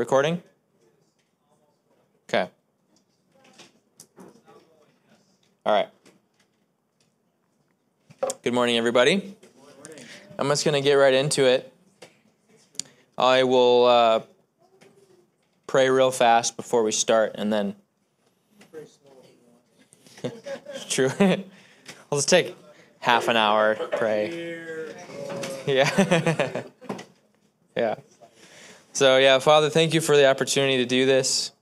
recording? Okay. All right. Good morning, everybody. I'm just going to get right into it. I will uh, pray real fast before we start, and then. True. I'll just take half an hour to pray. Yeah. yeah. So, yeah, Father, thank you for the opportunity to do this.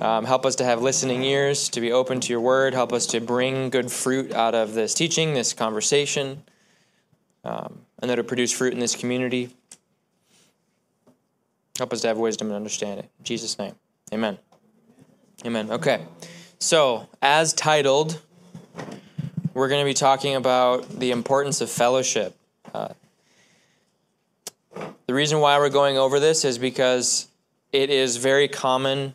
Um, help us to have listening ears, to be open to your word. Help us to bring good fruit out of this teaching, this conversation, um, and that it produce fruit in this community. Help us to have wisdom and understand it. In Jesus' name, amen. Amen. Okay. So, as titled, we're going to be talking about the importance of fellowship. Uh, the reason why we're going over this is because it is very common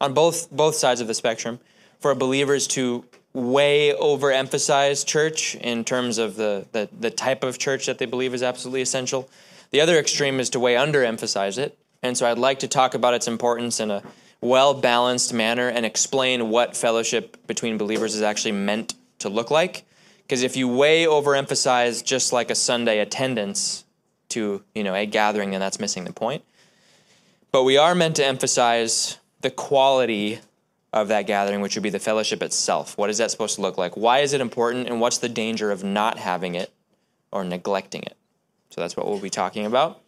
on both both sides of the spectrum for believers to way overemphasize church in terms of the, the, the type of church that they believe is absolutely essential. The other extreme is to way underemphasize it. And so I'd like to talk about its importance in a well balanced manner and explain what fellowship between believers is actually meant to look like. Because if you way overemphasize just like a Sunday attendance to you know a gathering, then that's missing the point. But we are meant to emphasize the quality of that gathering, which would be the fellowship itself. What is that supposed to look like? Why is it important? And what's the danger of not having it or neglecting it? So that's what we'll be talking about.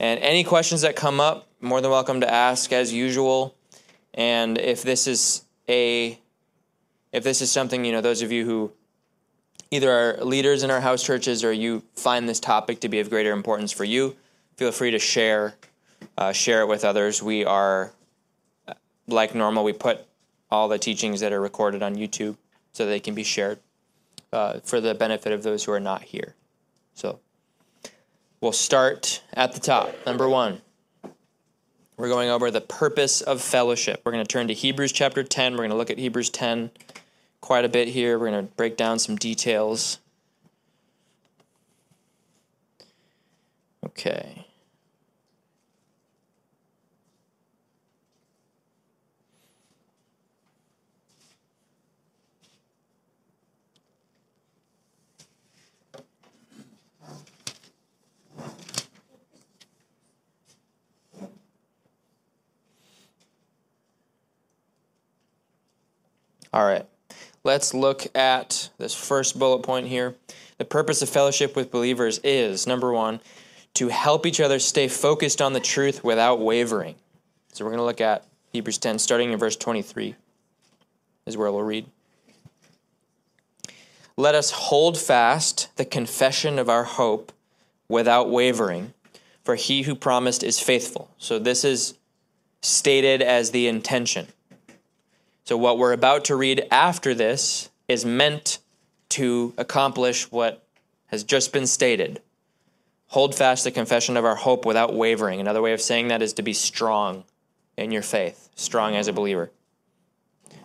And any questions that come up, more than welcome to ask as usual. And if this is a if this is something, you know, those of you who either our leaders in our house churches or you find this topic to be of greater importance for you, feel free to share uh, share it with others. We are like normal, we put all the teachings that are recorded on YouTube so they can be shared uh, for the benefit of those who are not here. So we'll start at the top. Number one, we're going over the purpose of fellowship. We're going to turn to Hebrews chapter 10. We're going to look at Hebrews 10 quite a bit here. We're going to break down some details. Okay. All right. Let's look at this first bullet point here. The purpose of fellowship with believers is number one, to help each other stay focused on the truth without wavering. So we're going to look at Hebrews 10, starting in verse 23, is where we'll read. Let us hold fast the confession of our hope without wavering, for he who promised is faithful. So this is stated as the intention. So, what we're about to read after this is meant to accomplish what has just been stated. Hold fast the confession of our hope without wavering. Another way of saying that is to be strong in your faith, strong as a believer.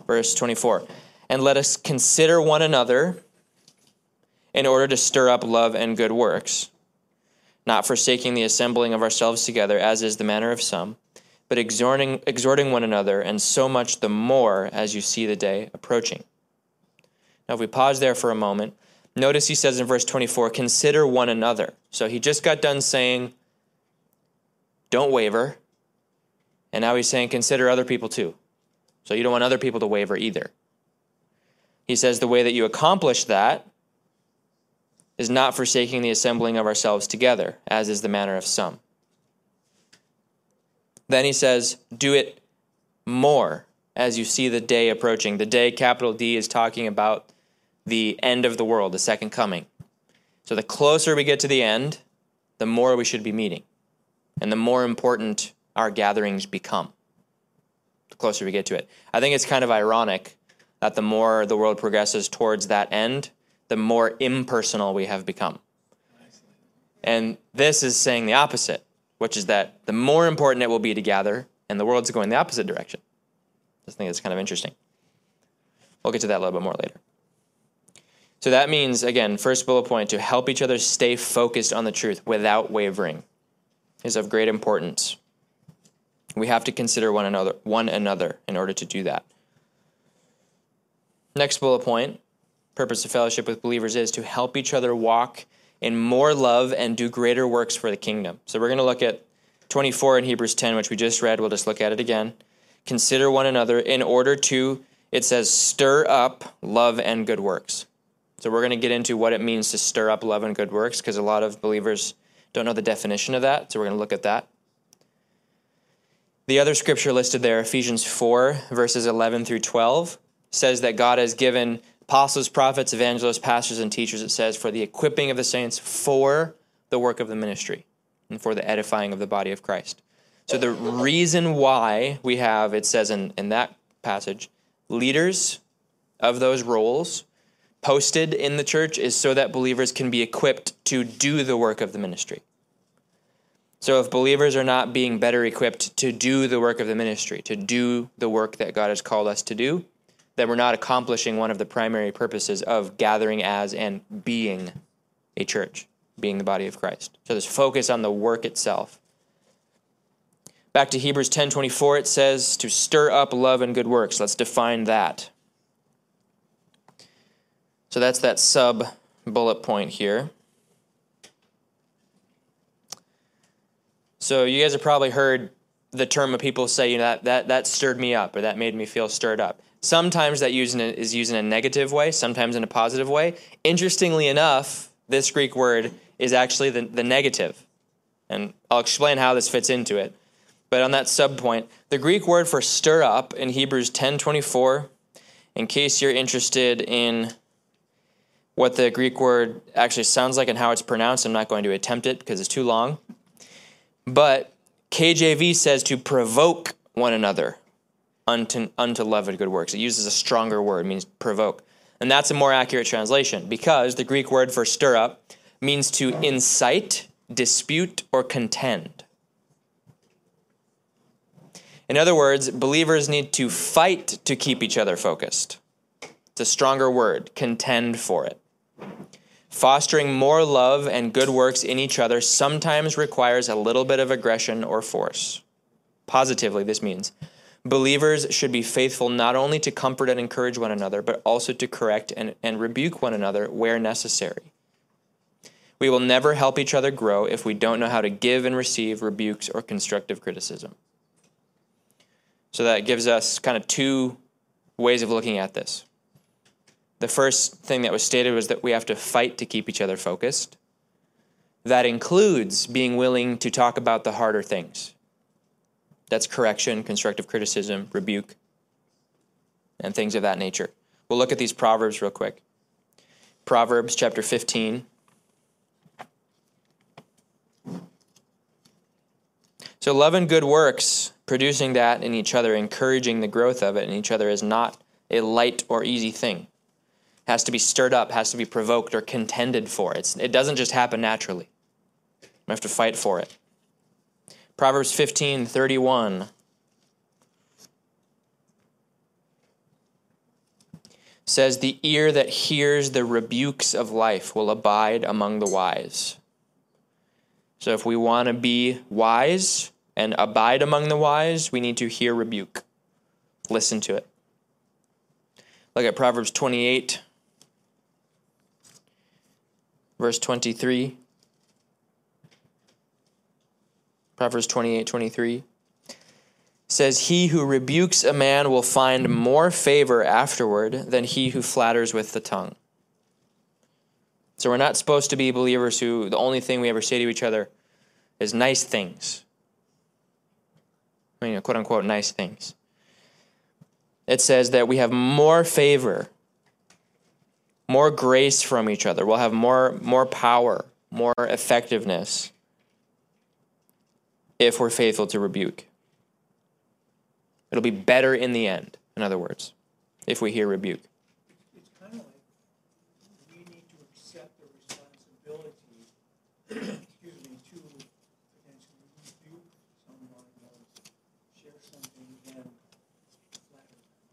Verse 24 And let us consider one another in order to stir up love and good works, not forsaking the assembling of ourselves together, as is the manner of some but exhorting, exhorting one another, and so much the more as you see the day approaching. Now, if we pause there for a moment, notice he says in verse 24, consider one another. So he just got done saying, don't waver. And now he's saying, consider other people too. So you don't want other people to waver either. He says, the way that you accomplish that is not forsaking the assembling of ourselves together, as is the manner of some. Then he says, do it more as you see the day approaching. The day, capital D, is talking about the end of the world, the second coming. So the closer we get to the end, the more we should be meeting, and the more important our gatherings become. The closer we get to it. I think it's kind of ironic that the more the world progresses towards that end, the more impersonal we have become. And this is saying the opposite which is that the more important it will be to gather, and the world's going the opposite direction. I think it's kind of interesting. We'll get to that a little bit more later. So that means, again, first bullet point to help each other stay focused on the truth without wavering is of great importance. We have to consider one another one another in order to do that. Next bullet point, purpose of fellowship with believers is to help each other walk in more love and do greater works for the kingdom. So we're going to look at 24 in Hebrews 10, which we just read. We'll just look at it again. Consider one another in order to, it says, stir up love and good works. So we're going to get into what it means to stir up love and good works because a lot of believers don't know the definition of that. So we're going to look at that. The other scripture listed there, Ephesians 4, verses 11 through 12, says that God has given apostles, prophets, evangelists, pastors, and teachers, it says, for the equipping of the saints for the work of the ministry and for the edifying of the body of Christ. So the reason why we have, it says in, in that passage, leaders of those roles posted in the church is so that believers can be equipped to do the work of the ministry. So if believers are not being better equipped to do the work of the ministry, to do the work that God has called us to do, then we're not accomplishing one of the primary purposes of gathering as and being a church, being the body of Christ. So there's focus on the work itself. Back to Hebrews 10:24 it says to stir up love and good works. Let's define that. So that's that sub bullet point here. So you guys have probably heard the term of people say, you know, that, that, that stirred me up or that made me feel stirred up. Sometimes that is used in a negative way, sometimes in a positive way. Interestingly enough, this Greek word is actually the, the negative. And I'll explain how this fits into it. But on that sub point, the Greek word for stir up in Hebrews 10:24, in case you're interested in what the Greek word actually sounds like and how it's pronounced, I'm not going to attempt it because it's too long. But KJV says to provoke one another unto, unto love and good works. It uses a stronger word, means provoke. And that's a more accurate translation because the Greek word for stir up means to incite, dispute, or contend. In other words, believers need to fight to keep each other focused. It's a stronger word, contend for it. Fostering more love and good works in each other sometimes requires a little bit of aggression or force. Positively, this means believers should be faithful not only to comfort and encourage one another, but also to correct and, and rebuke one another where necessary. We will never help each other grow if we don't know how to give and receive rebukes or constructive criticism. So that gives us kind of two ways of looking at this. The first thing that was stated was that we have to fight to keep each other focused. That includes being willing to talk about the harder things. That's correction, constructive criticism, rebuke, and things of that nature. We'll look at these Proverbs real quick. Proverbs chapter 15. So, love and good works, producing that in each other, encouraging the growth of it in each other, is not a light or easy thing It has to be stirred up, has to be provoked or contended for. It's, it doesn't just happen naturally. We have to fight for it. Proverbs 15 31. says, The ear that hears the rebukes of life will abide among the wise. So if we want to be wise and abide among the wise, we need to hear rebuke. Listen to it. Look at Proverbs 28 verse 23. Proverbs 28 23 says, He who rebukes a man will find more favor afterward than he who flatters with the tongue. So we're not supposed to be believers who the only thing we ever say to each other is nice things. I mean, quote unquote, nice things. It says that we have more favor more grace from each other. We'll have more, more power, more effectiveness if we're faithful to rebuke. It'll be better in the end, in other words, if we hear rebuke. It's kind of like we need to accept the responsibility, excuse me, to potentially rebuke someone share something and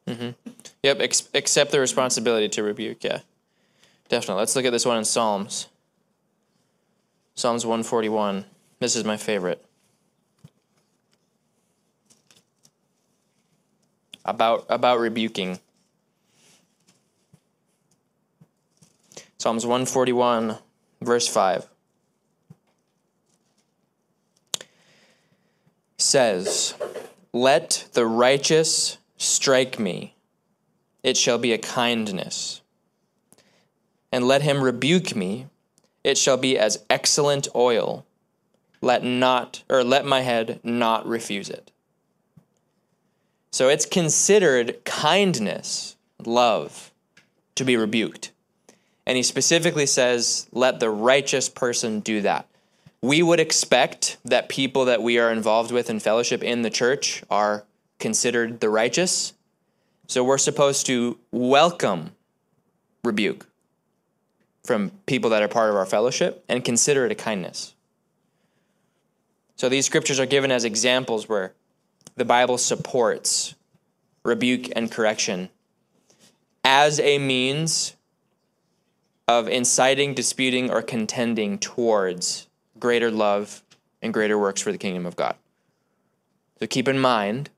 flatter. Mm-hmm. Yep, ex- accept the responsibility to rebuke, yeah. Definitely. Let's look at this one in Psalms. Psalms 141. This is my favorite. About about rebuking. Psalms 141 verse 5 says, "Let the righteous strike me; it shall be a kindness. And let him rebuke me; it shall be as excellent oil." let not or let my head not refuse it. So it's considered kindness, love, to be rebuked. And he specifically says, let the righteous person do that. We would expect that people that we are involved with in fellowship in the church are considered the righteous. So we're supposed to welcome rebuke from people that are part of our fellowship and consider it a kindness. So these scriptures are given as examples where the Bible supports rebuke and correction as a means of inciting, disputing, or contending towards greater love and greater works for the kingdom of God. So keep in mind,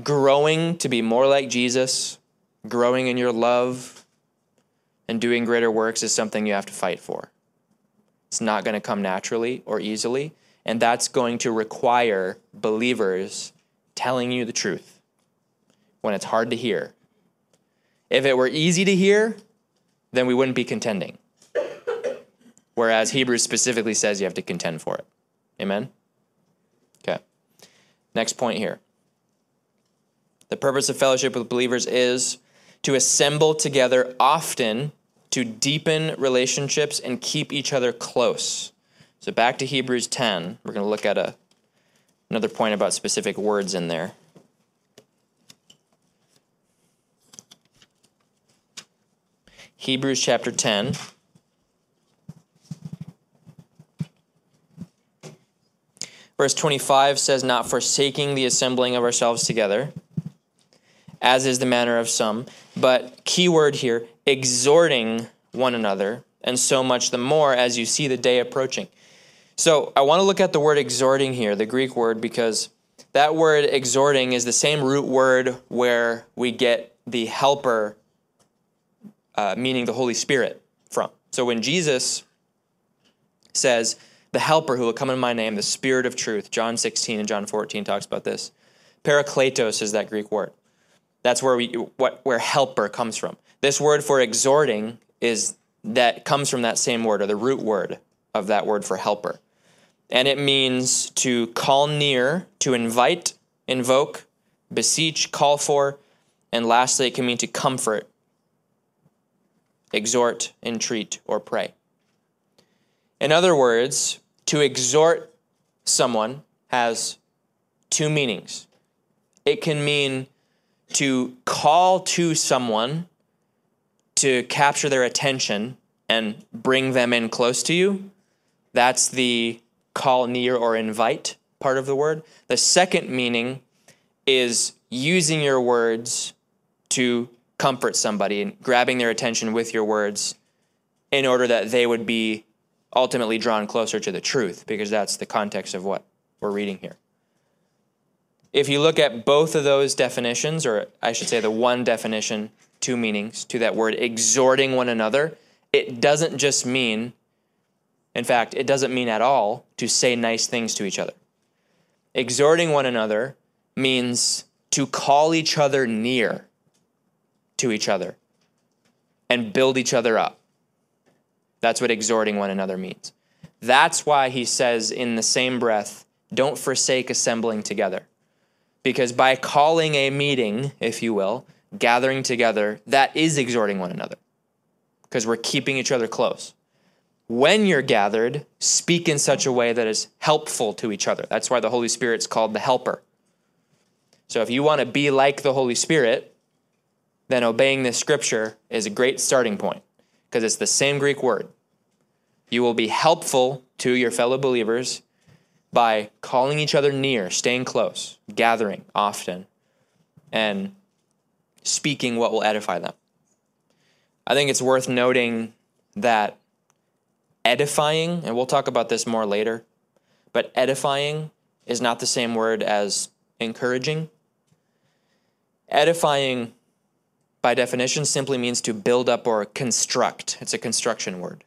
growing to be more like Jesus, growing in your love, and doing greater works is something you have to fight for. It's not going to come naturally or easily. And that's going to require believers telling you the truth when it's hard to hear. If it were easy to hear, then we wouldn't be contending. Whereas Hebrews specifically says you have to contend for it. Amen? Okay. Next point here. The purpose of fellowship with believers is to assemble together often to deepen relationships and keep each other close. So back to Hebrews 10, we're going to look at a, another point about specific words in there. Hebrews chapter 10. Verse 25 says, Not forsaking the assembling of ourselves together, as is the manner of some, but key word here, exhorting one another, and so much the more as you see the day approaching. So I want to look at the word exhorting here, the Greek word, because that word exhorting is the same root word where we get the helper, uh, meaning the Holy Spirit, from. So when Jesus says, the helper who will come in my name, the spirit of truth, John 16 and John 14 talks about this. Parakletos is that Greek word. That's where we what where helper comes from. This word for exhorting is that comes from that same word or the root word of that word for helper. And it means to call near, to invite, invoke, beseech, call for, and lastly, it can mean to comfort, exhort, entreat, or pray. In other words, to exhort someone has two meanings. It can mean to call to someone to capture their attention and bring them in close to you. That's the call near or invite part of the word. The second meaning is using your words to comfort somebody and grabbing their attention with your words in order that they would be ultimately drawn closer to the truth, because that's the context of what we're reading here. If you look at both of those definitions, or I should say the one definition two meanings to that word exhorting one another. It doesn't just mean, in fact, it doesn't mean at all to say nice things to each other. Exhorting one another means to call each other near to each other and build each other up. That's what exhorting one another means. That's why he says in the same breath, don't forsake assembling together. Because by calling a meeting, if you will, gathering together, that is exhorting one another because we're keeping each other close. When you're gathered, speak in such a way that is helpful to each other. That's why the Holy Spirit's called the helper. So if you want to be like the Holy Spirit, then obeying this scripture is a great starting point because it's the same Greek word. You will be helpful to your fellow believers by calling each other near, staying close, gathering often, and speaking what will edify them. I think it's worth noting that edifying, and we'll talk about this more later, but edifying is not the same word as encouraging. Edifying, by definition, simply means to build up or construct. It's a construction word.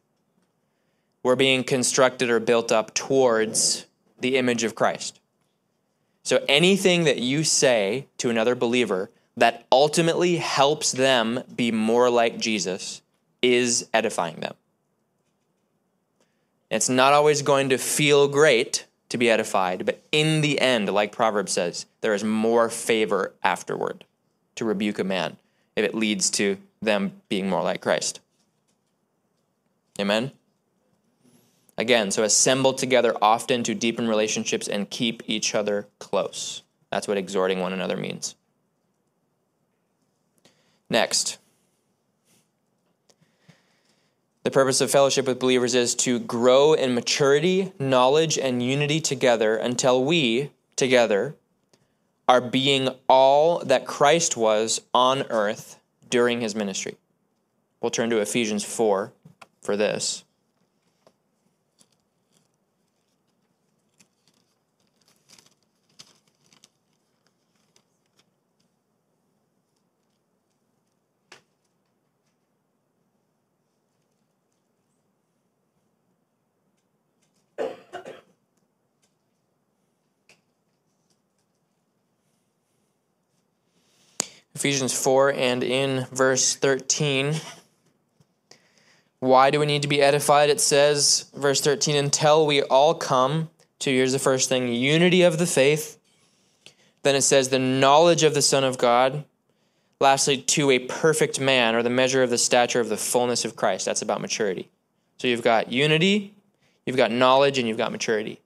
We're being constructed or built up towards the image of Christ. So anything that you say to another believer that ultimately helps them be more like Jesus is edifying them. It's not always going to feel great to be edified, but in the end, like Proverbs says, there is more favor afterward to rebuke a man if it leads to them being more like Christ. Amen? Again, so assemble together often to deepen relationships and keep each other close. That's what exhorting one another means. Next, the purpose of fellowship with believers is to grow in maturity, knowledge, and unity together until we, together, are being all that Christ was on earth during his ministry. We'll turn to Ephesians 4 for this. Ephesians 4 and in verse 13. Why do we need to be edified? It says, verse 13, until we all come to, here's the first thing, unity of the faith. Then it says, the knowledge of the Son of God. Lastly, to a perfect man, or the measure of the stature of the fullness of Christ. That's about maturity. So you've got unity, you've got knowledge, and you've got maturity.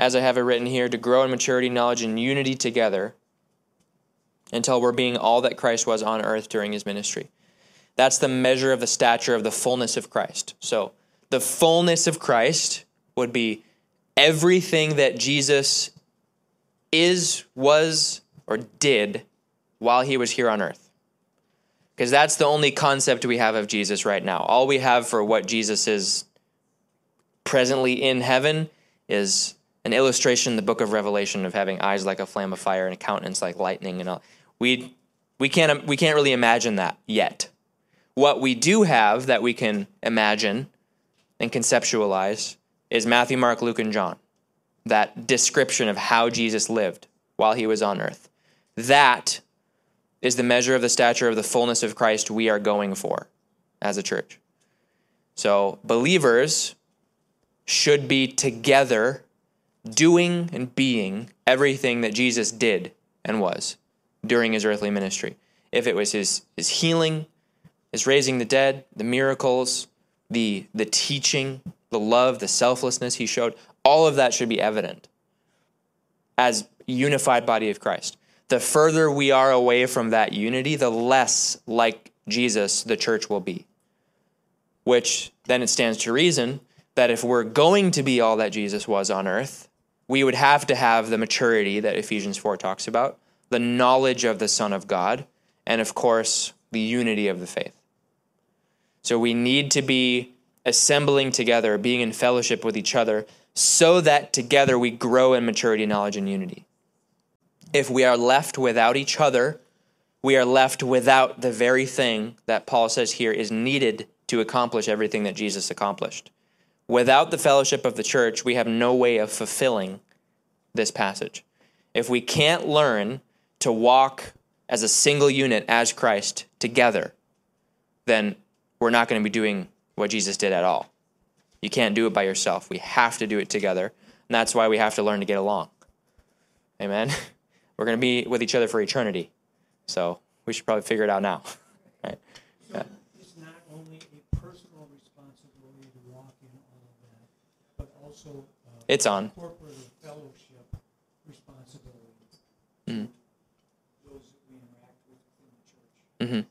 As I have it written here, to grow in maturity, knowledge, and unity together until we're being all that Christ was on earth during his ministry. That's the measure of the stature of the fullness of Christ. So, the fullness of Christ would be everything that Jesus is, was, or did while he was here on earth. Because that's the only concept we have of Jesus right now. All we have for what Jesus is presently in heaven is an illustration in the book of Revelation of having eyes like a flame of fire and a countenance like lightning and all. We we can't we can't really imagine that yet. What we do have that we can imagine and conceptualize is Matthew, Mark, Luke, and John. That description of how Jesus lived while he was on earth. That is the measure of the stature of the fullness of Christ we are going for as a church. So, believers should be together doing and being everything that Jesus did and was during his earthly ministry. If it was his, his healing, his raising the dead, the miracles, the, the teaching, the love, the selflessness he showed, all of that should be evident as unified body of Christ. The further we are away from that unity, the less like Jesus the church will be. Which then it stands to reason that if we're going to be all that Jesus was on earth, we would have to have the maturity that Ephesians 4 talks about, the knowledge of the Son of God, and of course, the unity of the faith. So we need to be assembling together, being in fellowship with each other, so that together we grow in maturity, knowledge, and unity. If we are left without each other, we are left without the very thing that Paul says here is needed to accomplish everything that Jesus accomplished. Without the fellowship of the church, we have no way of fulfilling this passage. If we can't learn to walk as a single unit as Christ together, then we're not going to be doing what Jesus did at all. You can't do it by yourself. We have to do it together. And that's why we have to learn to get along. Amen. We're going to be with each other for eternity. So we should probably figure it out now. Right? Yeah. It's not only a personal responsibility to walk in all of that, but also uh, It's on. corporate or fellowship responsibility. Mm. Those that we interact with within the church.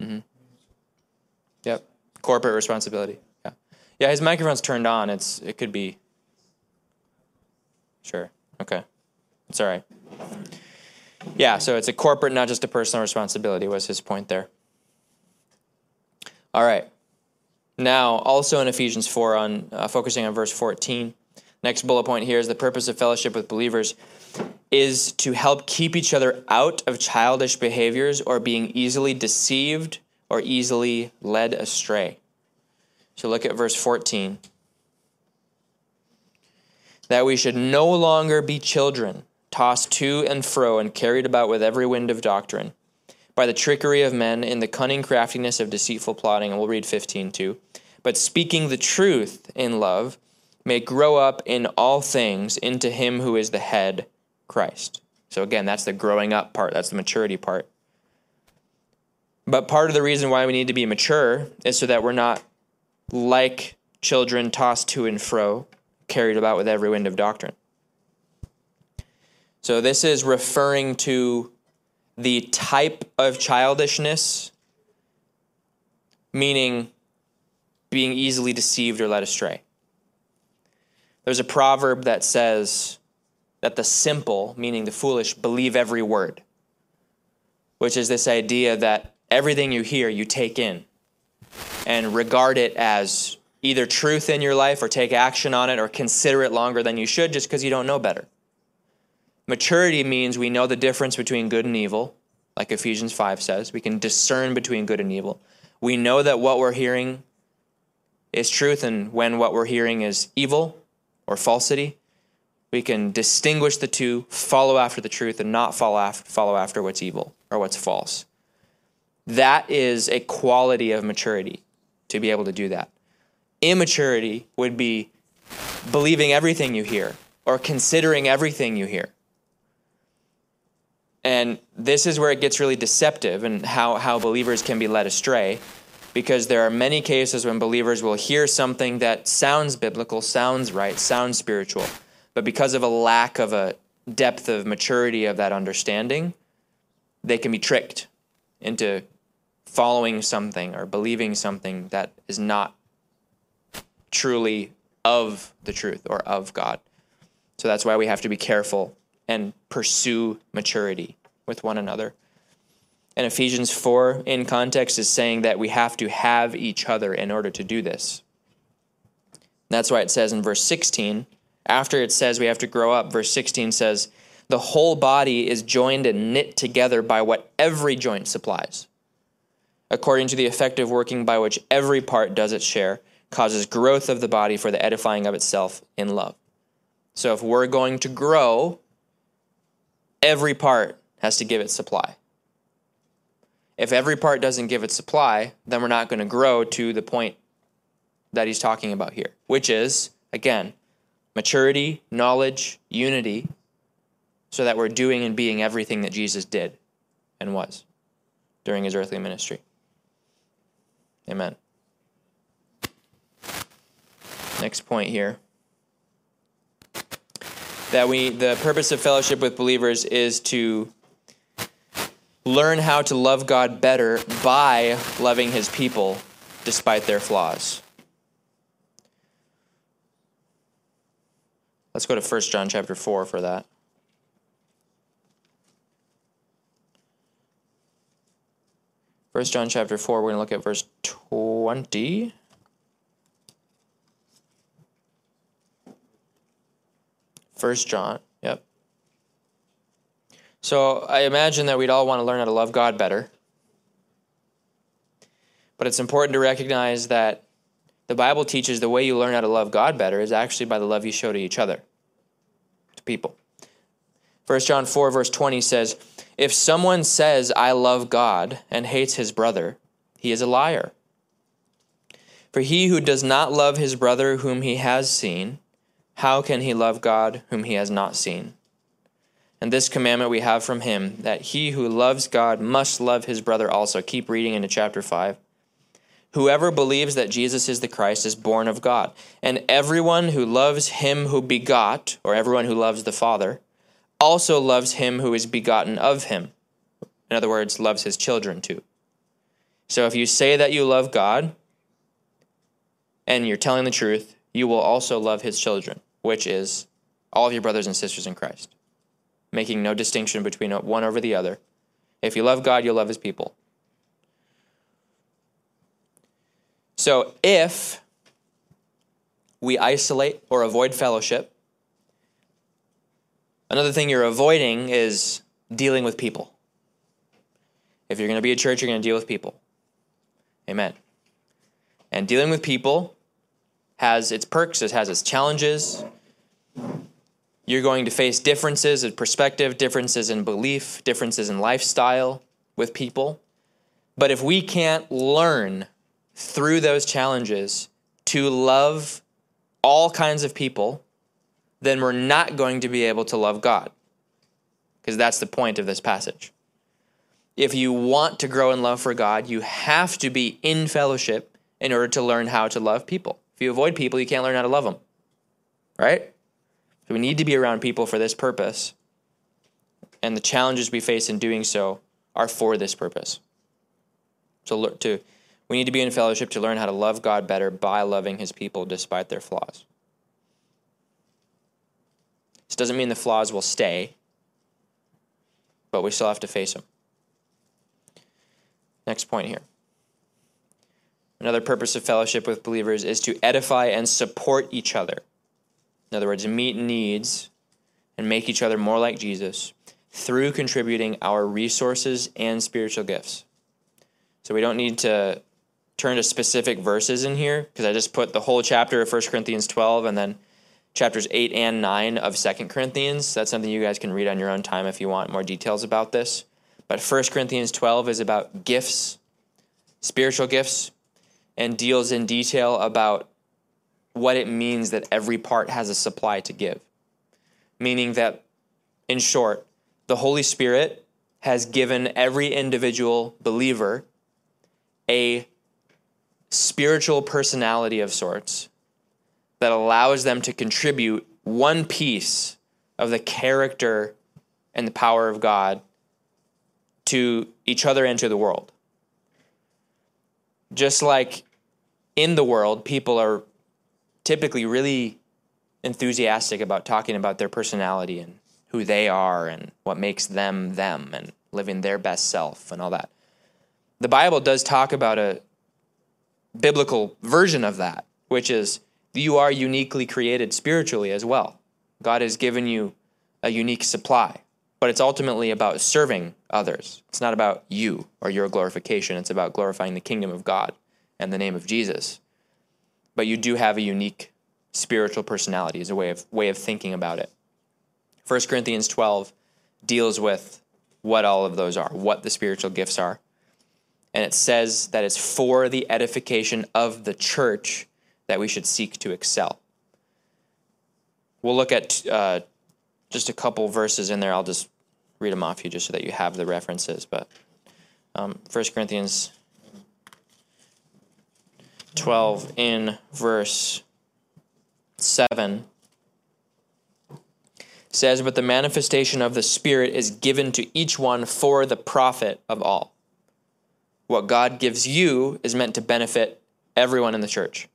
Mm-hmm. Mm-hmm. Yep. Corporate responsibility. Yeah. Yeah, his microphone's turned on. It's it could be Sure. Okay. It's all right. Yeah, so it's a corporate, not just a personal responsibility, was his point there. All right. Now, also in Ephesians 4, on uh, focusing on verse 14, Next bullet point here is the purpose of fellowship with believers is to help keep each other out of childish behaviors or being easily deceived or easily led astray. So look at verse 14. That we should no longer be children, tossed to and fro and carried about with every wind of doctrine, by the trickery of men in the cunning craftiness of deceitful plotting. And we'll read 15 too. But speaking the truth in love may grow up in all things into him who is the head, Christ. So again, that's the growing up part, that's the maturity part. But part of the reason why we need to be mature is so that we're not like children tossed to and fro, carried about with every wind of doctrine. So this is referring to the type of childishness, meaning being easily deceived or led astray. There's a proverb that says that the simple, meaning the foolish, believe every word, which is this idea that everything you hear, you take in and regard it as either truth in your life or take action on it or consider it longer than you should just because you don't know better. Maturity means we know the difference between good and evil, like Ephesians 5 says. We can discern between good and evil. We know that what we're hearing is truth and when what we're hearing is evil or falsity. We can distinguish the two, follow after the truth, and not follow after, follow after what's evil or what's false. That is a quality of maturity to be able to do that. Immaturity would be believing everything you hear or considering everything you hear. And this is where it gets really deceptive and how, how believers can be led astray because there are many cases when believers will hear something that sounds biblical, sounds right, sounds spiritual, but because of a lack of a depth of maturity of that understanding, they can be tricked into following something or believing something that is not truly of the truth or of God. So that's why we have to be careful and pursue maturity with one another. And Ephesians 4, in context, is saying that we have to have each other in order to do this. That's why it says in verse 16, after it says we have to grow up, verse 16 says, The whole body is joined and knit together by what every joint supplies, according to the effective working by which every part does its share, causes growth of the body for the edifying of itself in love. So if we're going to grow, every part has to give its supply. If every part doesn't give its supply, then we're not going to grow to the point that he's talking about here, which is, again, maturity, knowledge, unity, so that we're doing and being everything that Jesus did and was during his earthly ministry. Amen. Next point here that we the purpose of fellowship with believers is to learn how to love God better by loving his people despite their flaws. Let's go to 1 John chapter 4 for that. First John chapter 4, we're going to look at verse 20. First John, yep. So I imagine that we'd all want to learn how to love God better. But it's important to recognize that the Bible teaches the way you learn how to love God better is actually by the love you show to each other, to people. 1 John 4, verse 20 says, If someone says, I love God, and hates his brother, he is a liar. For he who does not love his brother whom he has seen, how can he love God whom he has not seen? And this commandment we have from him that he who loves God must love his brother also. Keep reading into chapter 5. Whoever believes that Jesus is the Christ is born of God. And everyone who loves him who begot, or everyone who loves the Father, also loves him who is begotten of him. In other words, loves his children too. So if you say that you love God and you're telling the truth, you will also love his children which is all of your brothers and sisters in Christ, making no distinction between one over the other. If you love God, you'll love his people. So if we isolate or avoid fellowship. Another thing you're avoiding is dealing with people. If you're going to be a church, you're going to deal with people. Amen. And dealing with people has its perks, it has its challenges. You're going to face differences in perspective, differences in belief, differences in lifestyle with people. But if we can't learn through those challenges to love all kinds of people, then we're not going to be able to love God. Because that's the point of this passage. If you want to grow in love for God, you have to be in fellowship in order to learn how to love people. If you avoid people, you can't learn how to love them. Right? We need to be around people for this purpose. And the challenges we face in doing so are for this purpose. So to we need to be in fellowship to learn how to love God better by loving his people despite their flaws. This doesn't mean the flaws will stay, but we still have to face them. Next point here. Another purpose of fellowship with believers is to edify and support each other. In other words, meet needs and make each other more like Jesus through contributing our resources and spiritual gifts. So we don't need to turn to specific verses in here because I just put the whole chapter of 1 Corinthians 12 and then chapters 8 and 9 of 2 Corinthians. That's something you guys can read on your own time if you want more details about this. But 1 Corinthians 12 is about gifts, spiritual gifts, and deals in detail about what it means that every part has a supply to give. Meaning that, in short, the Holy Spirit has given every individual believer a spiritual personality of sorts that allows them to contribute one piece of the character and the power of God to each other and to the world. Just like in the world, people are typically really enthusiastic about talking about their personality and who they are and what makes them them and living their best self and all that. The Bible does talk about a biblical version of that, which is you are uniquely created spiritually as well. God has given you a unique supply, but it's ultimately about serving others. It's not about you or your glorification, it's about glorifying the kingdom of God and the name of Jesus. But you do have a unique spiritual personality as a way of way of thinking about it. 1 Corinthians 12 deals with what all of those are, what the spiritual gifts are. And it says that it's for the edification of the church that we should seek to excel. We'll look at uh, just a couple verses in there. I'll just read them off you just so that you have the references. But um, 1 Corinthians 12 in verse 7 says, But the manifestation of the Spirit is given to each one for the profit of all. What God gives you is meant to benefit everyone in the church.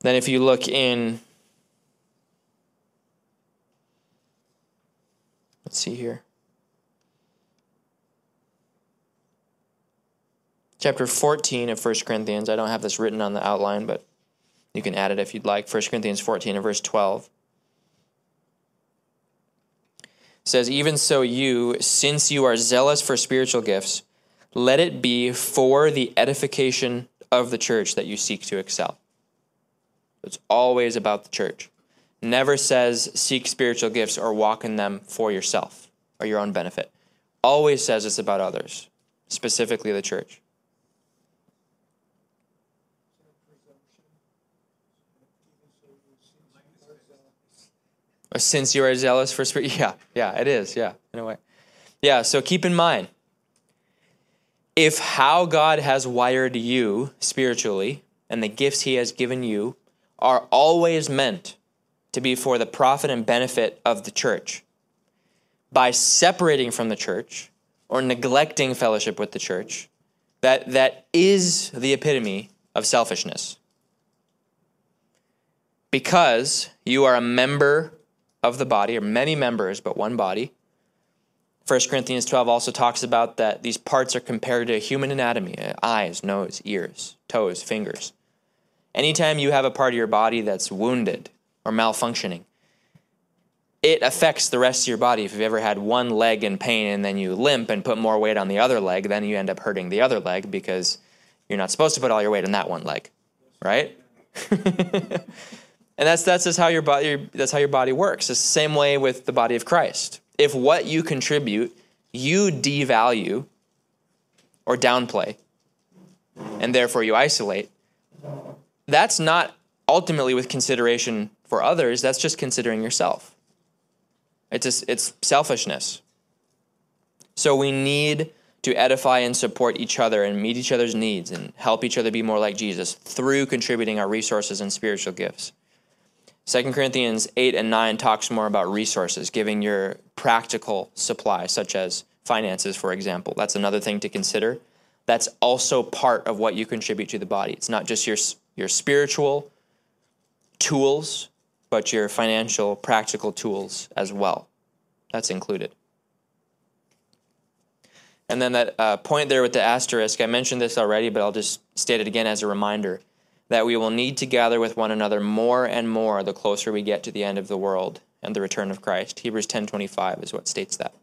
Then, if you look in, let's see here. Chapter 14 of 1 Corinthians. I don't have this written on the outline, but you can add it if you'd like. 1 Corinthians 14 and verse 12 says, Even so, you, since you are zealous for spiritual gifts, let it be for the edification of the church that you seek to excel. It's always about the church. Never says seek spiritual gifts or walk in them for yourself or your own benefit. Always says it's about others, specifically the church. Since you are zealous for spirit, yeah, yeah, it is, yeah, in a way. Yeah, so keep in mind if how God has wired you spiritually and the gifts He has given you are always meant to be for the profit and benefit of the church. By separating from the church or neglecting fellowship with the church, that, that is the epitome of selfishness. Because you are a member of the body, or many members, but one body, 1 Corinthians 12 also talks about that these parts are compared to human anatomy uh, eyes, nose, ears, toes, fingers. Anytime you have a part of your body that's wounded or malfunctioning, it affects the rest of your body. If you've ever had one leg in pain and then you limp and put more weight on the other leg, then you end up hurting the other leg because you're not supposed to put all your weight on that one leg, right? and that's that's just how your body that's how your body works. It's the same way with the body of Christ if what you contribute you devalue or downplay, and therefore you isolate, that's not ultimately with consideration for others, that's just considering yourself. It's, just, it's selfishness. So we need to edify and support each other and meet each other's needs and help each other be more like Jesus through contributing our resources and spiritual gifts. 2 Corinthians 8 and 9 talks more about resources, giving your practical supply, such as finances, for example. That's another thing to consider. That's also part of what you contribute to the body. It's not just your, your spiritual tools, but your financial, practical tools as well. That's included. And then that uh, point there with the asterisk, I mentioned this already, but I'll just state it again as a reminder that we will need to gather with one another more and more the closer we get to the end of the world and the return of Christ. Hebrews 10:25 is what states that.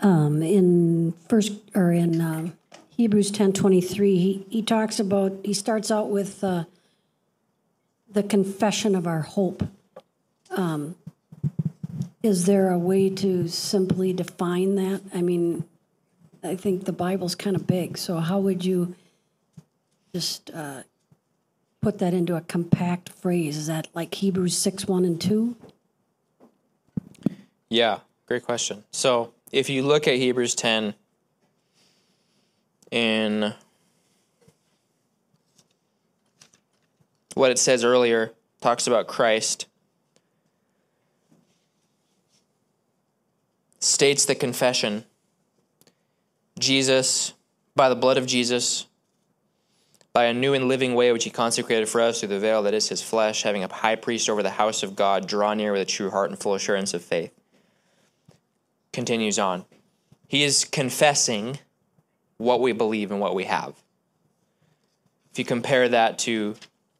Um, in first or in um, Hebrews 10:23, he he talks about he starts out with uh, the confession of our hope. Um, is there a way to simply define that? I mean, I think the Bible's kind of big, so how would you just uh, put that into a compact phrase? Is that like Hebrews 6 1 and 2? Yeah, great question. So if you look at Hebrews 10 in what it says earlier, talks about Christ, states the confession Jesus, by the blood of Jesus, by a new and living way which he consecrated for us through the veil that is his flesh, having a high priest over the house of God, draw near with a true heart and full assurance of faith. Continues on. He is confessing what we believe and what we have. If you compare that to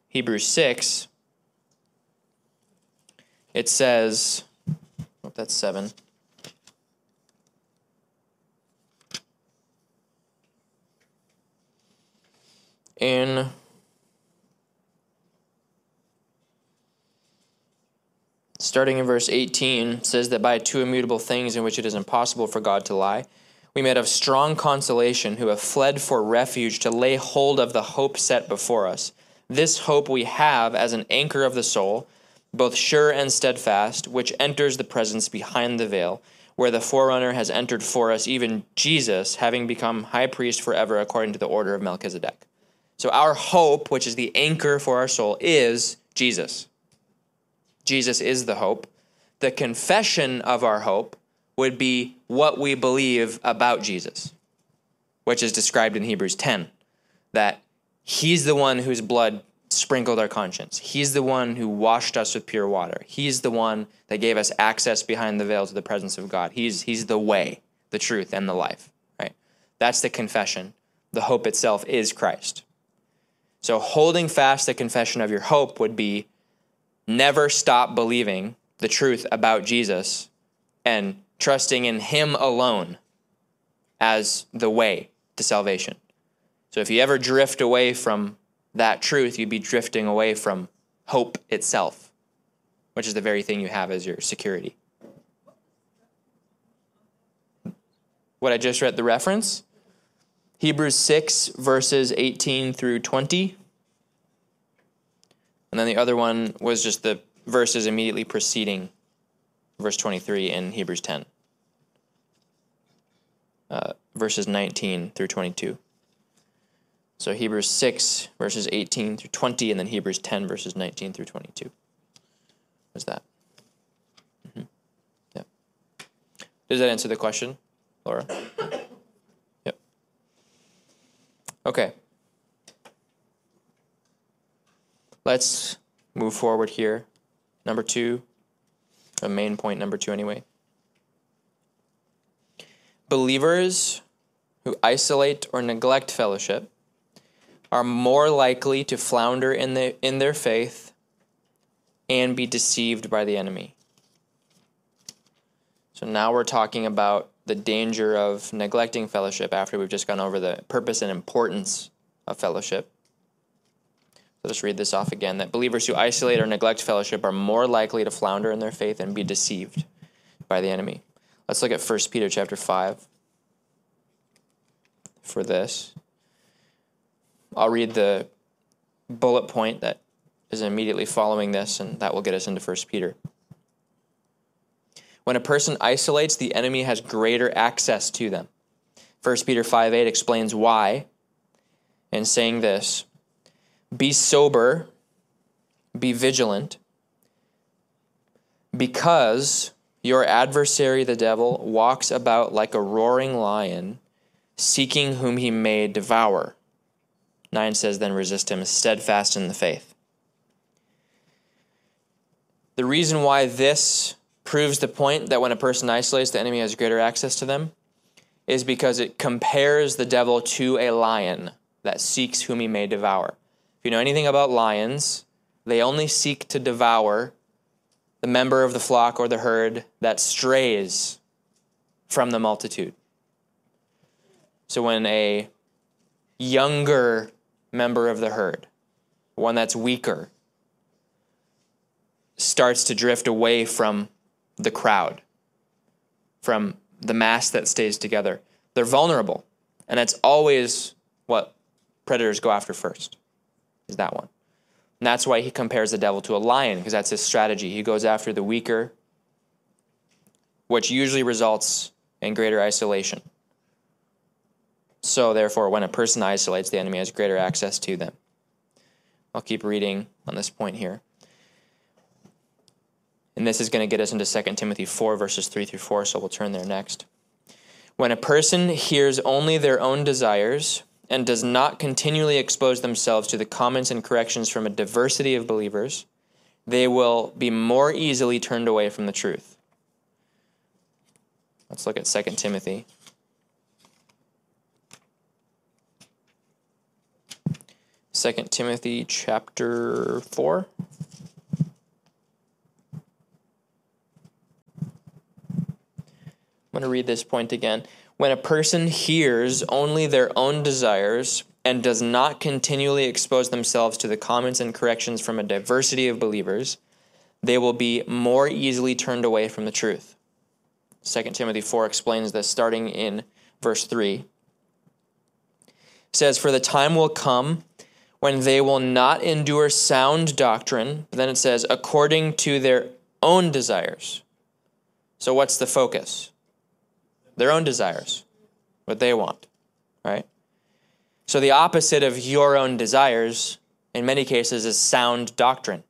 Hebrews 6, it says, oh, that's 7. In starting in verse 18 says that by two immutable things in which it is impossible for God to lie we may have strong consolation who have fled for refuge to lay hold of the hope set before us. This hope we have as an anchor of the soul both sure and steadfast which enters the presence behind the veil where the forerunner has entered for us even Jesus having become high priest forever according to the order of Melchizedek so, our hope, which is the anchor for our soul, is Jesus. Jesus is the hope. The confession of our hope would be what we believe about Jesus, which is described in Hebrews 10 that he's the one whose blood sprinkled our conscience. He's the one who washed us with pure water. He's the one that gave us access behind the veil to the presence of God. He's, he's the way, the truth, and the life, right? That's the confession. The hope itself is Christ. So, holding fast the confession of your hope would be never stop believing the truth about Jesus and trusting in Him alone as the way to salvation. So, if you ever drift away from that truth, you'd be drifting away from hope itself, which is the very thing you have as your security. What I just read, the reference? Hebrews 6, verses 18 through 20. And then the other one was just the verses immediately preceding verse 23 in Hebrews 10, uh, verses 19 through 22. So Hebrews 6, verses 18 through 20, and then Hebrews 10, verses 19 through 22. What's that? Mm-hmm. Yeah. Does that answer the question, Laura? Yep. Okay. Let's move forward here. Number two, A main point number two, anyway. Believers who isolate or neglect fellowship are more likely to flounder in, the, in their faith and be deceived by the enemy. So now we're talking about the danger of neglecting fellowship after we've just gone over the purpose and importance of fellowship. Let's read this off again that believers who isolate or neglect fellowship are more likely to flounder in their faith and be deceived by the enemy. Let's look at 1 Peter chapter 5 for this. I'll read the bullet point that is immediately following this, and that will get us into 1 Peter. When a person isolates, the enemy has greater access to them. 1 Peter 5 8 explains why in saying this Be sober, be vigilant, because your adversary, the devil, walks about like a roaring lion, seeking whom he may devour. 9 says, Then resist him, steadfast in the faith. The reason why this proves the point that when a person isolates, the enemy has greater access to them is because it compares the devil to a lion that seeks whom he may devour. If you know anything about lions, they only seek to devour the member of the flock or the herd that strays from the multitude. So when a younger member of the herd, one that's weaker, starts to drift away from the crowd, from the mass that stays together. They're vulnerable. And that's always what predators go after first, is that one. And that's why he compares the devil to a lion, because that's his strategy. He goes after the weaker, which usually results in greater isolation. So, therefore, when a person isolates, the enemy has greater access to them. I'll keep reading on this point here. And this is going to get us into 2 Timothy 4, verses 3 through 4, so we'll turn there next. When a person hears only their own desires and does not continually expose themselves to the comments and corrections from a diversity of believers, they will be more easily turned away from the truth. Let's look at 2 Timothy. Second Timothy chapter 4. I'm going to read this point again. When a person hears only their own desires and does not continually expose themselves to the comments and corrections from a diversity of believers, they will be more easily turned away from the truth. 2 Timothy 4 explains this starting in verse 3. It says, For the time will come when they will not endure sound doctrine. But then it says, according to their own desires. So what's the focus? Their own desires, what they want, right? So the opposite of your own desires, in many cases, is sound doctrine.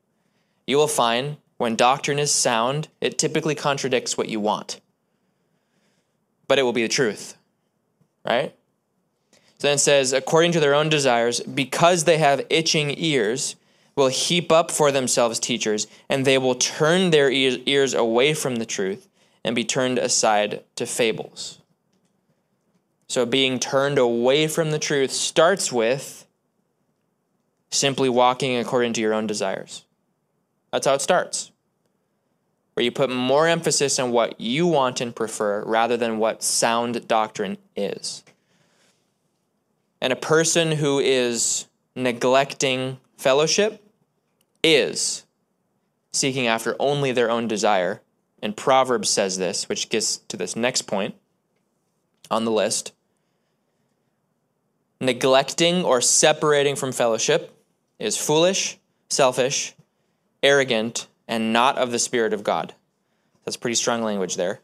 You will find when doctrine is sound, it typically contradicts what you want, but it will be the truth, right? So then it says, according to their own desires, because they have itching ears, will heap up for themselves teachers, and they will turn their ears away from the truth and be turned aside to fables. So, being turned away from the truth starts with simply walking according to your own desires. That's how it starts. Where you put more emphasis on what you want and prefer rather than what sound doctrine is. And a person who is neglecting fellowship is seeking after only their own desire and Proverbs says this, which gets to this next point on the list. Neglecting or separating from fellowship is foolish, selfish, arrogant, and not of the Spirit of God. That's pretty strong language there.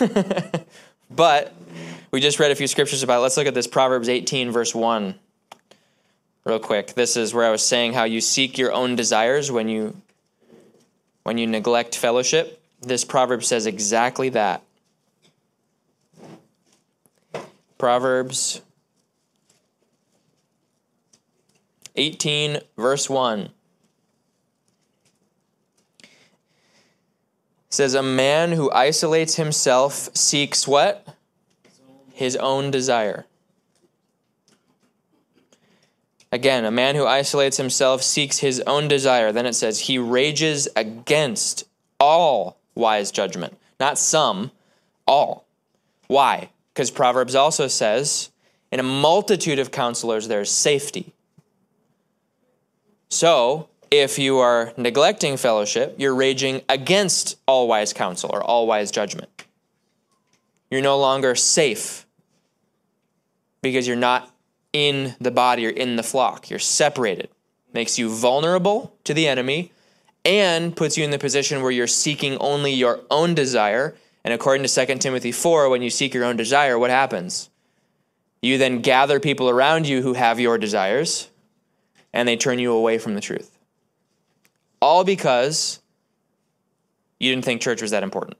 but we just read a few scriptures about it. Let's look at this Proverbs 18, verse 1, real quick. This is where I was saying how you seek your own desires when you when you neglect fellowship. This proverb says exactly that. Proverbs 18, verse 1 says, A man who isolates himself seeks what? His own desire. Again, a man who isolates himself seeks his own desire. Then it says, He rages against all wise judgment. Not some, all. Why? Because Proverbs also says, In a multitude of counselors, there's safety. So, if you are neglecting fellowship, you're raging against all wise counsel or all wise judgment. You're no longer safe because you're not in the body or in the flock. You're separated. Makes you vulnerable to the enemy and puts you in the position where you're seeking only your own desire. And according to 2 Timothy 4, when you seek your own desire, what happens? You then gather people around you who have your desires and they turn you away from the truth. All because you didn't think church was that important.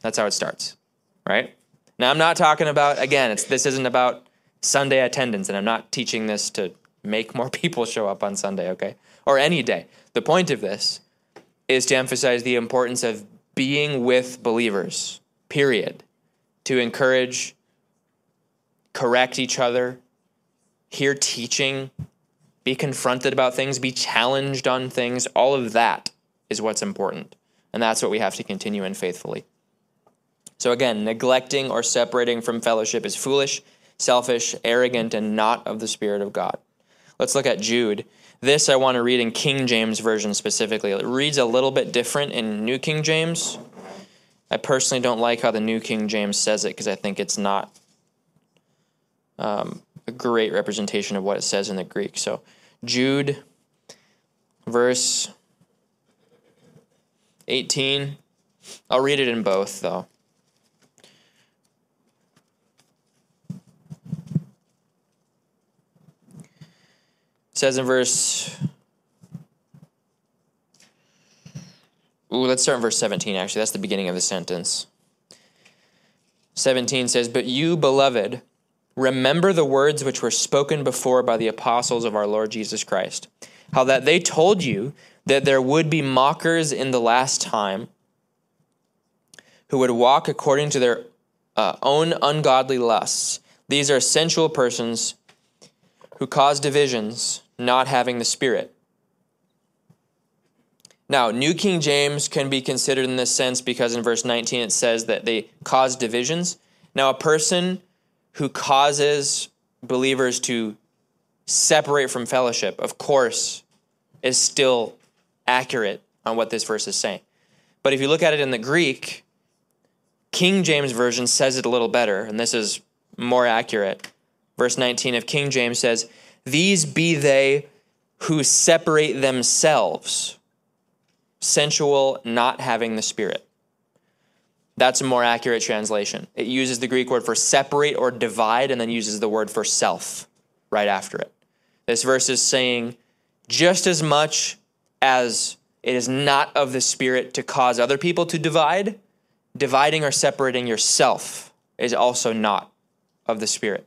That's how it starts, right? Now I'm not talking about again, this isn't about Sunday attendance and I'm not teaching this to make more people show up on Sunday, okay? Or any day. The point of this is to emphasize the importance of being with believers. Period. To encourage correct each other, hear teaching, be confronted about things, be challenged on things. All of that is what's important. And that's what we have to continue in faithfully. So, again, neglecting or separating from fellowship is foolish, selfish, arrogant, and not of the Spirit of God. Let's look at Jude. This I want to read in King James Version specifically. It reads a little bit different in New King James. I personally don't like how the New King James says it because I think it's not um, a great representation of what it says in the Greek. So, Jude, verse 18. I'll read it in both, though. Says in verse. Ooh, let's start in verse 17, actually. That's the beginning of the sentence. 17 says, But you, beloved, Remember the words which were spoken before by the apostles of our Lord Jesus Christ, how that they told you that there would be mockers in the last time who would walk according to their uh, own ungodly lusts. These are sensual persons who cause divisions, not having the Spirit. Now, New King James can be considered in this sense because in verse 19 it says that they cause divisions. Now, a person who causes believers to separate from fellowship, of course, is still accurate on what this verse is saying. But if you look at it in the Greek, King James Version says it a little better, and this is more accurate. Verse 19 of King James says, These be they who separate themselves, sensual, not having the Spirit. That's a more accurate translation. It uses the Greek word for separate or divide and then uses the word for self right after it. This verse is saying just as much as it is not of the Spirit to cause other people to divide, dividing or separating yourself is also not of the Spirit.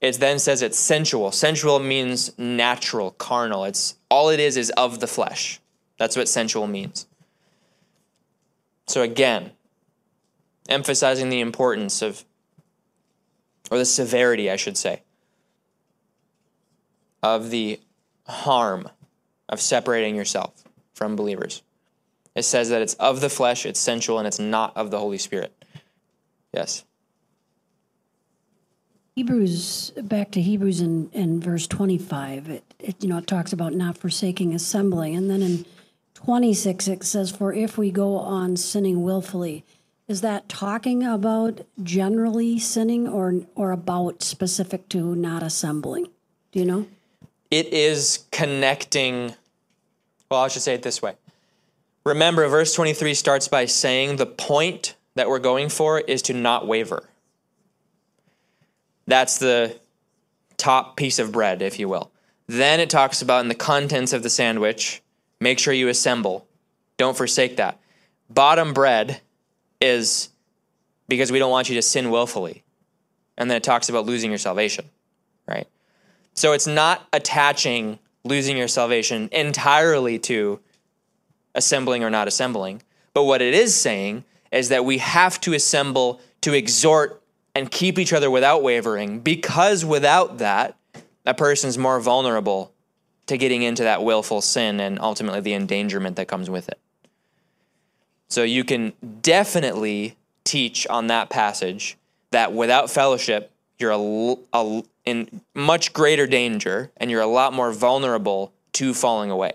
It then says it's sensual. Sensual means natural, carnal. It's all it is is of the flesh. That's what sensual means. So again, emphasizing the importance of, or the severity, I should say, of the harm of separating yourself from believers. It says that it's of the flesh, it's sensual, and it's not of the Holy Spirit. Yes. Hebrews, back to Hebrews in, in verse 25, it, it, you know, it talks about not forsaking assembling. And then in 26, it says, For if we go on sinning willfully, is that talking about generally sinning or, or about specific to not assembling? Do you know? It is connecting, well, I should say it this way. Remember, verse 23 starts by saying the point that we're going for is to not waver. That's the top piece of bread, if you will. Then it talks about in the contents of the sandwich, make sure you assemble. Don't forsake that. Bottom bread is because we don't want you to sin willfully. And then it talks about losing your salvation, right? So it's not attaching losing your salvation entirely to assembling or not assembling, But what it is saying is that we have to assemble to exhort and keep each other without wavering, because without that, a person's more vulnerable to getting into that willful sin and ultimately the endangerment that comes with it. So you can definitely teach on that passage that without fellowship, you're a, a, in much greater danger and you're a lot more vulnerable to falling away.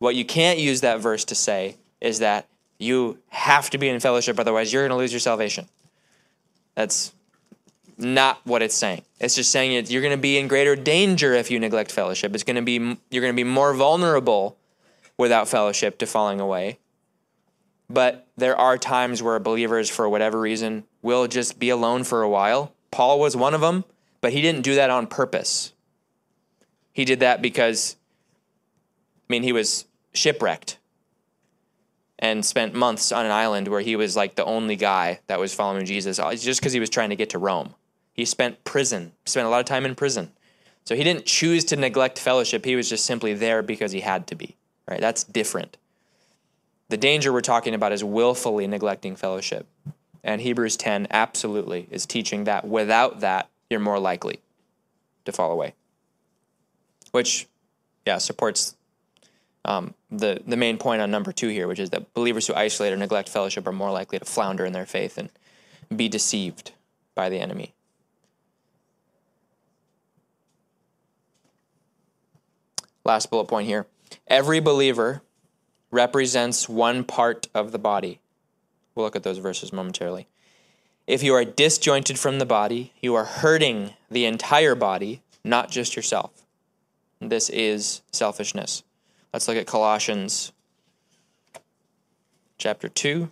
What you can't use that verse to say is that you have to be in fellowship, otherwise, you're going to lose your salvation. That's not what it's saying. It's just saying that you're going to be in greater danger if you neglect fellowship. It's going to be you're going to be more vulnerable without fellowship to falling away. But there are times where believers, for whatever reason, will just be alone for a while. Paul was one of them, but he didn't do that on purpose. He did that because, I mean, he was shipwrecked and spent months on an island where he was like the only guy that was following Jesus, uh, just because he was trying to get to Rome. He spent prison, spent a lot of time in prison. So he didn't choose to neglect fellowship. He was just simply there because he had to be. Right? That's different. The danger we're talking about is willfully neglecting fellowship. And Hebrews 10 absolutely is teaching that without that, you're more likely to fall away. Which, yeah, supports um, the, the main point on number two here, which is that believers who isolate or neglect fellowship are more likely to flounder in their faith and be deceived by the enemy. Last bullet point here. Every believer represents one part of the body. We'll look at those verses momentarily. If you are disjointed from the body, you are hurting the entire body, not just yourself. This is selfishness. Let's look at Colossians chapter 2.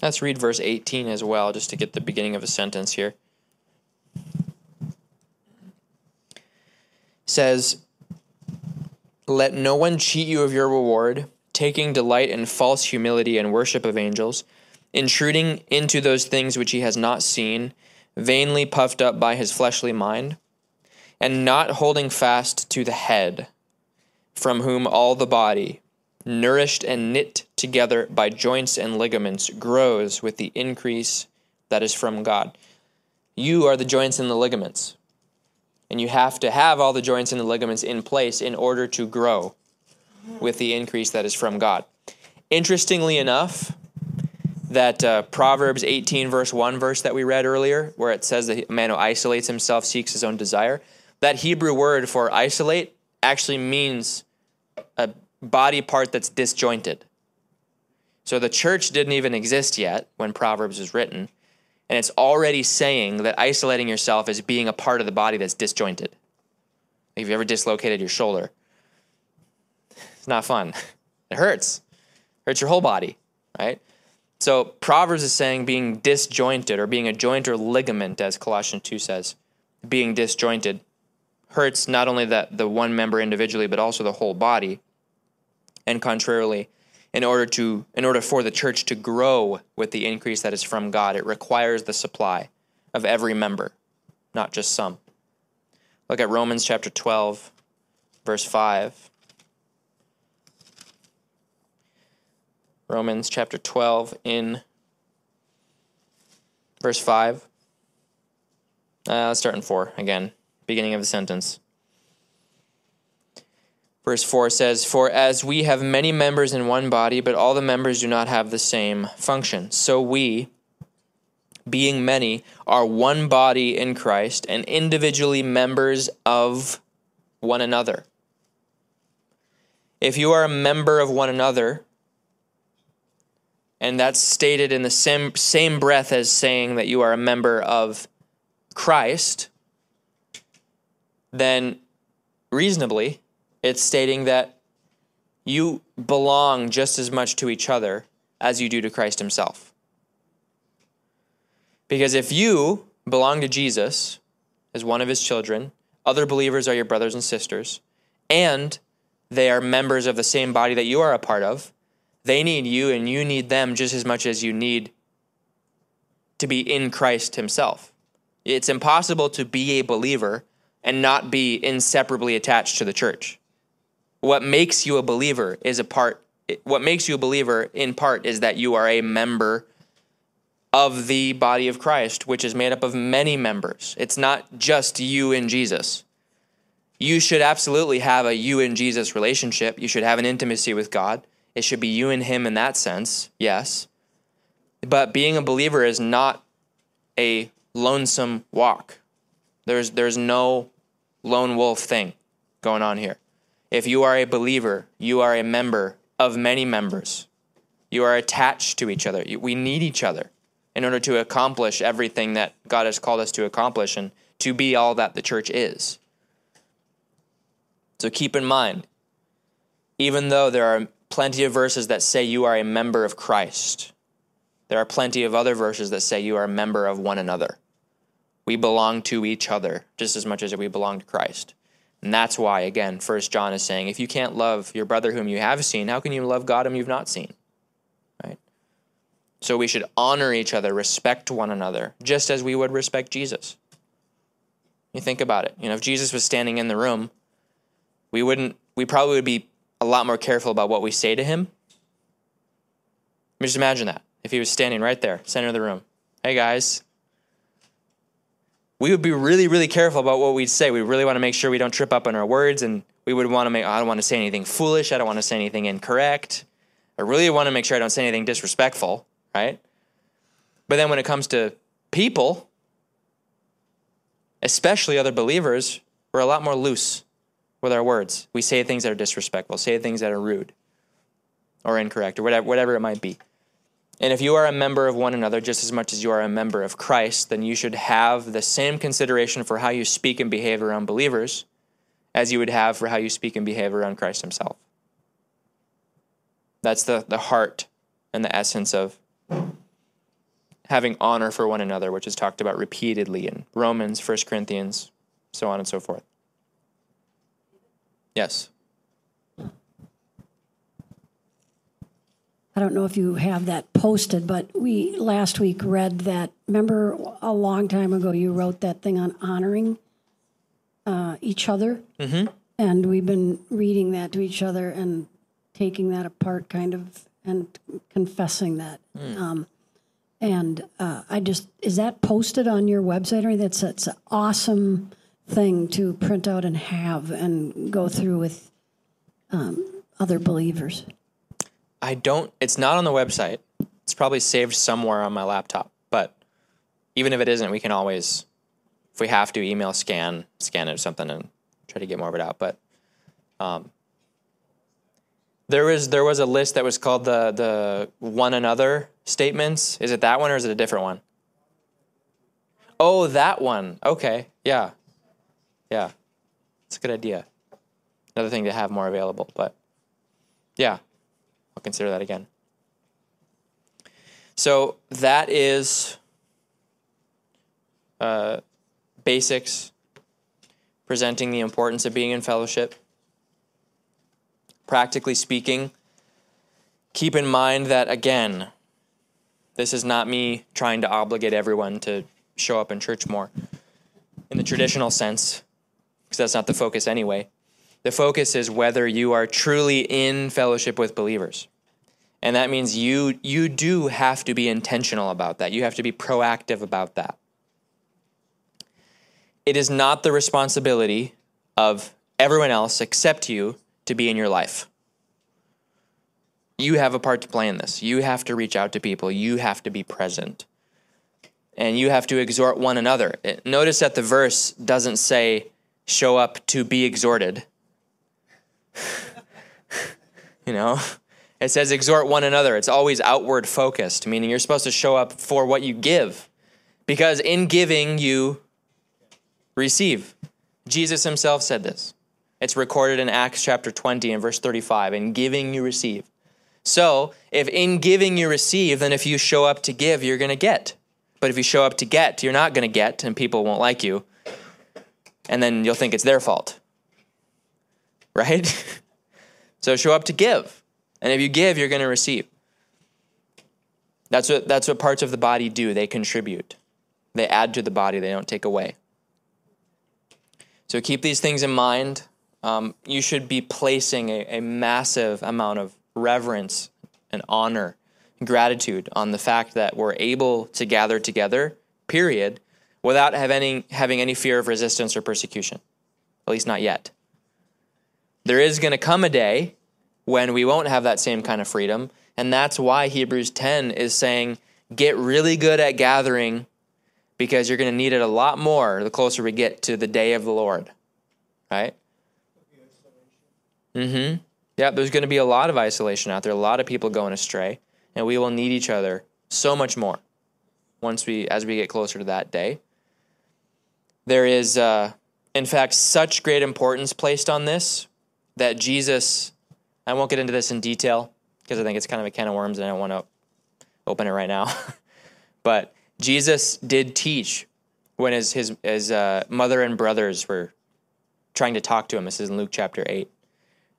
Let's read verse 18 as well, just to get the beginning of a sentence here. Says, Let no one cheat you of your reward, taking delight in false humility and worship of angels, intruding into those things which he has not seen, vainly puffed up by his fleshly mind, and not holding fast to the head, from whom all the body, nourished and knit together by joints and ligaments, grows with the increase that is from God. You are the joints and the ligaments. And you have to have all the joints and the ligaments in place in order to grow with the increase that is from God. Interestingly enough, that uh, Proverbs 18, verse 1 verse that we read earlier, where it says that a man who isolates himself seeks his own desire, that Hebrew word for isolate actually means a body part that's disjointed. So the church didn't even exist yet when Proverbs was written, and it's already saying that isolating yourself is being a part of the body that's disjointed. If you've ever dislocated your shoulder, it's not fun. It hurts. It hurts your whole body, right? So Proverbs is saying being disjointed or being a joint or ligament, as Colossians 2 says, being disjointed hurts not only that the one member individually, but also the whole body and contrarily in order to in order for the church to grow with the increase that is from God it requires the supply of every member not just some. Look at Romans chapter 12 verse 5 Romans chapter 12 in verse 5 uh, let's start in 4 again beginning of the sentence Verse 4 says, For as we have many members in one body, but all the members do not have the same function, so we, being many, are one body in Christ and individually members of one another. If you are a member of one another, and that's stated in the same, same breath as saying that you are a member of Christ, then reasonably, it's stating that you belong just as much to each other as you do to Christ Himself. Because if you belong to Jesus as one of His children, other believers are your brothers and sisters, and They are members of the same body that you are a part of. They need you, and you need them just as much as you need to be in Christ Himself. It's impossible to be a believer and not be inseparably attached to the church. What makes you a believer is a part, what makes you a believer in part is that you are a member of the body of Christ, which is made up of many members. It's not just you and Jesus. You should absolutely have a you and Jesus relationship. You should have an intimacy with God. It should be you and Him in that sense, yes. But being a believer is not a lonesome walk. There's, there's no lone wolf thing going on here. If you are a believer, you are a member of many members. You are attached to each other. We need each other in order to accomplish everything that God has called us to accomplish and to be all that the church is. So keep in mind, even though there are plenty of verses that say you are a member of Christ, there are plenty of other verses that say you are a member of one another. We belong to each other just as much as we belong to Christ. And that's why, again, First John is saying, if you can't love your brother whom you have seen, how can you love God whom you've not seen? Right? So we should honor each other, respect one another, just as we would respect Jesus. You think about it. You know, if Jesus was standing in the room, we wouldn't we probably would be a lot more careful about what we say to him. Just imagine that. If he was standing right there, center of the room. Hey guys. We would be really, really careful about what we'd say. We really want to make sure we don't trip up on our words and we would want to make I don't want to say anything foolish, I don't want to say anything incorrect. I really want to make sure I don't say anything disrespectful, right? But then when it comes to people, especially other believers, we're a lot more loose with our words. We say things that are disrespectful, say things that are rude or incorrect or whatever, whatever it might be. And if you are a member of one another just as much as you are a member of Christ, then you should have the same consideration for how you speak and behave around believers as you would have for how you speak and behave around Christ himself. That's the, the heart and the essence of having honor for one another, which is talked about repeatedly in Romans, 1 Corinthians, so on and so forth. Yes. I don't know if you have that posted, but we last week read that. Remember, a long time ago, you wrote that thing on honoring uh, each other, mm-hmm. and we've been reading that to each other and taking that apart, kind of, and confessing that. Mm. Um, and uh, I just is that posted on your website or that's that's an awesome thing to print out and have and go through with um, other believers. I don't. It's not on the website. It's probably saved somewhere on my laptop. But even if it isn't, we can always, if we have to, email scan scan it or something and try to get more of it out. But um, there was there was a list that was called the the one another statements. Is it that one or is it a different one? Oh, that one. Okay. Yeah. Yeah. It's a good idea. Another thing to have more available, but yeah. I'll consider that again. So that is uh, basics, presenting the importance of being in fellowship. Practically speaking, keep in mind that, again, this is not me trying to obligate everyone to show up in church more in the traditional sense, because that's not the focus anyway. The focus is whether you are truly in fellowship with believers. And that means you you do have to be intentional about that. You have to be proactive about that. It is not the responsibility of everyone else except you to be in your life. You have a part to play in this. You have to reach out to people. You have to be present. And you have to exhort one another. Notice that the verse doesn't say show up to be exhorted. you know, it says exhort one another. It's always outward focused, meaning you're supposed to show up for what you give. Because in giving, you receive. Jesus himself said this. It's recorded in Acts chapter 20 and verse 35. In giving, you receive. So, if in giving you receive, then if you show up to give, you're going to get. But if you show up to get, you're not going to get, and people won't like you. And then you'll think it's their fault right? So show up to give. And if you give, you're going to receive. That's what that's what parts of the body do. They contribute. They add to the body, they don't take away. So keep these things in mind. Um, you should be placing a, a massive amount of reverence and honor and gratitude on the fact that we're able to gather together, period, without have any, having any fear of resistance or persecution. At least not yet. There is going to come a day when we won't have that same kind of freedom. And that's why Hebrews 10 is saying, get really good at gathering because you're going to need it a lot more the closer we get to the day of the Lord. Right? Mm hmm. Yeah, there's going to be a lot of isolation out there, a lot of people going astray, and we will need each other so much more once we, as we get closer to that day. There is, uh, in fact, such great importance placed on this that Jesus, I won't get into this in detail because I think it's kind of a can of worms and I don't want to open it right now. but Jesus did teach when his, his, his uh, mother and brothers were trying to talk to him. This is in Luke chapter 8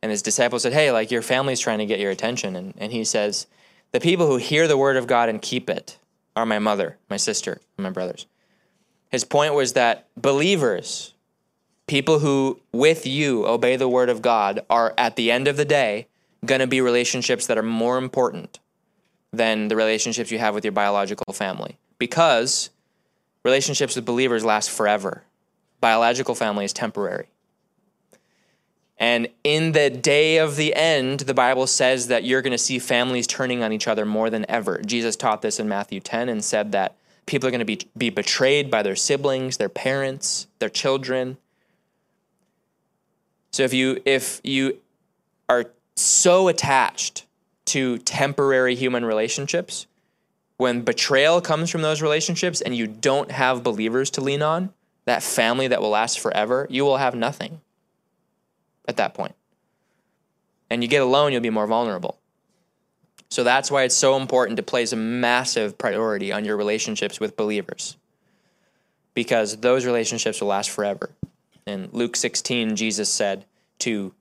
and his disciples said, Hey, like your family's trying to get your attention. And, and he says, The people who hear the word of God and keep it are my mother, my sister, and my brothers. His point was that believers, people who with you obey the word of God, are at the end of the day going to be relationships that are more important than the relationships you have with your biological family. Because relationships with believers last forever, biological family is temporary. And in the day of the end, the Bible says that you're going to see families turning on each other more than ever. Jesus taught this in Matthew 10 and said that people are going to be, be betrayed by their siblings, their parents, their children. So if you if you are so attached to temporary human relationships, when betrayal comes from those relationships and you don't have believers to lean on, that family that will last forever, you will have nothing at that point. And you get alone, you'll be more vulnerable. So that's why it's so important to place a massive priority on your relationships with believers. Because those relationships will last forever. In Luke 16, Jesus said to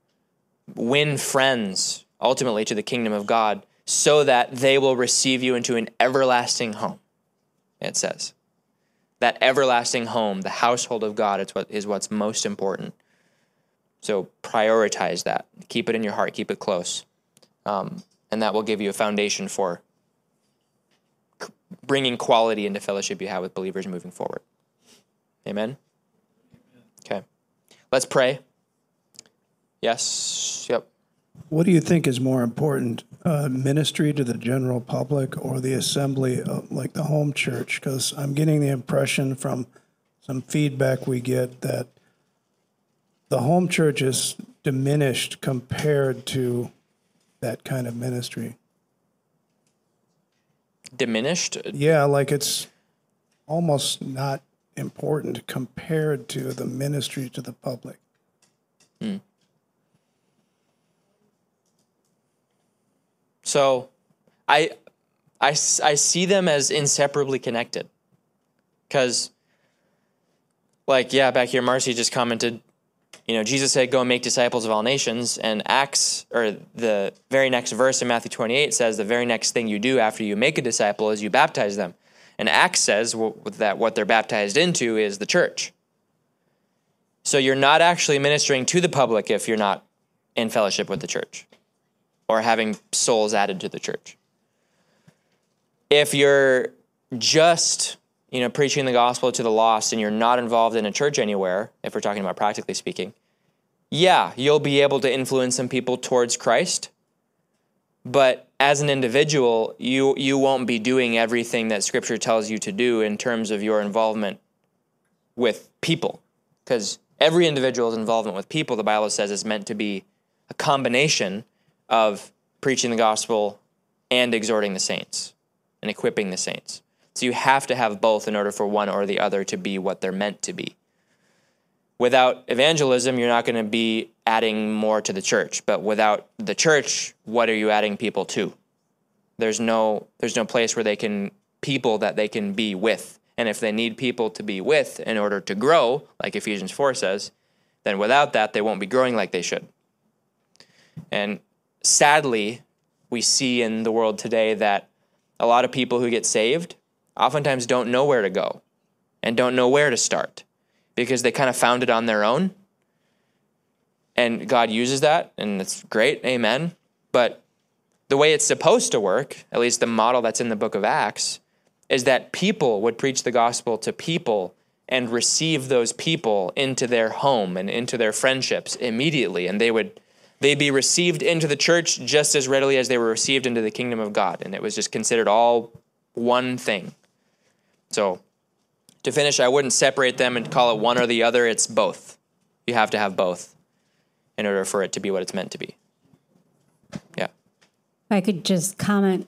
win friends ultimately to the kingdom of God so that they will receive you into an everlasting home. It says. That everlasting home, the household of God, is, what, is what's most important. So prioritize that. Keep it in your heart. Keep it close. Um, and that will give you a foundation for bringing quality into fellowship you have with believers moving forward. Amen? Let's pray. Yes. Yep. What do you think is more important, uh, ministry to the general public or the assembly, of, like the home church? Because I'm getting the impression from some feedback we get that the home church is diminished compared to that kind of ministry. Diminished? Yeah, like it's almost not important compared to the ministry to the public. Hmm. So I, I, I see them as inseparably connected. Because, like, yeah, back here, Marcy just commented you know, Jesus said, "Go and make disciples of all nations." And Acts, or the very next verse in Matthew 28, says the very next thing you do after you make a disciple is you baptize them. And Acts says that what they're baptized into is the church. So you're not actually ministering to the public if you're not in fellowship with the church or having souls added to the church. If you're just you know, preaching the gospel to the lost and you're not involved in a church anywhere, if we're talking about practically speaking, yeah, you'll be able to influence some people towards Christ. But as an individual, you you won't be doing everything that scripture tells you to do in terms of your involvement with people. Because every individual's involvement with people, the Bible says, is meant to be a combination of preaching the gospel and exhorting the saints and equipping the saints. So you have to have both in order for one or the other to be what they're meant to be. Without evangelism, you're not going to be adding more to the church. But without the church, what are you adding people to? There's no there's no place where they can people that they can be with. And if they need people to be with in order to grow, like Ephesians 4 says, then without that they won't be growing like they should. And sadly, we see in the world today that a lot of people who get saved oftentimes don't know where to go and don't know where to start because they kind of found it on their own. And God uses that, and it's great, amen. But the way it's supposed to work, at least the model that's in the book of Acts, is that people would preach the gospel to people and receive those people into their home and into their friendships immediately and they would they'd be received into the church just as readily as they were received into the kingdom of God and it was just considered all one thing. So to finish, I wouldn't separate them and call it one or the other, it's both. You have to have both in order for it to be what it's meant to be. Yeah. I could just comment.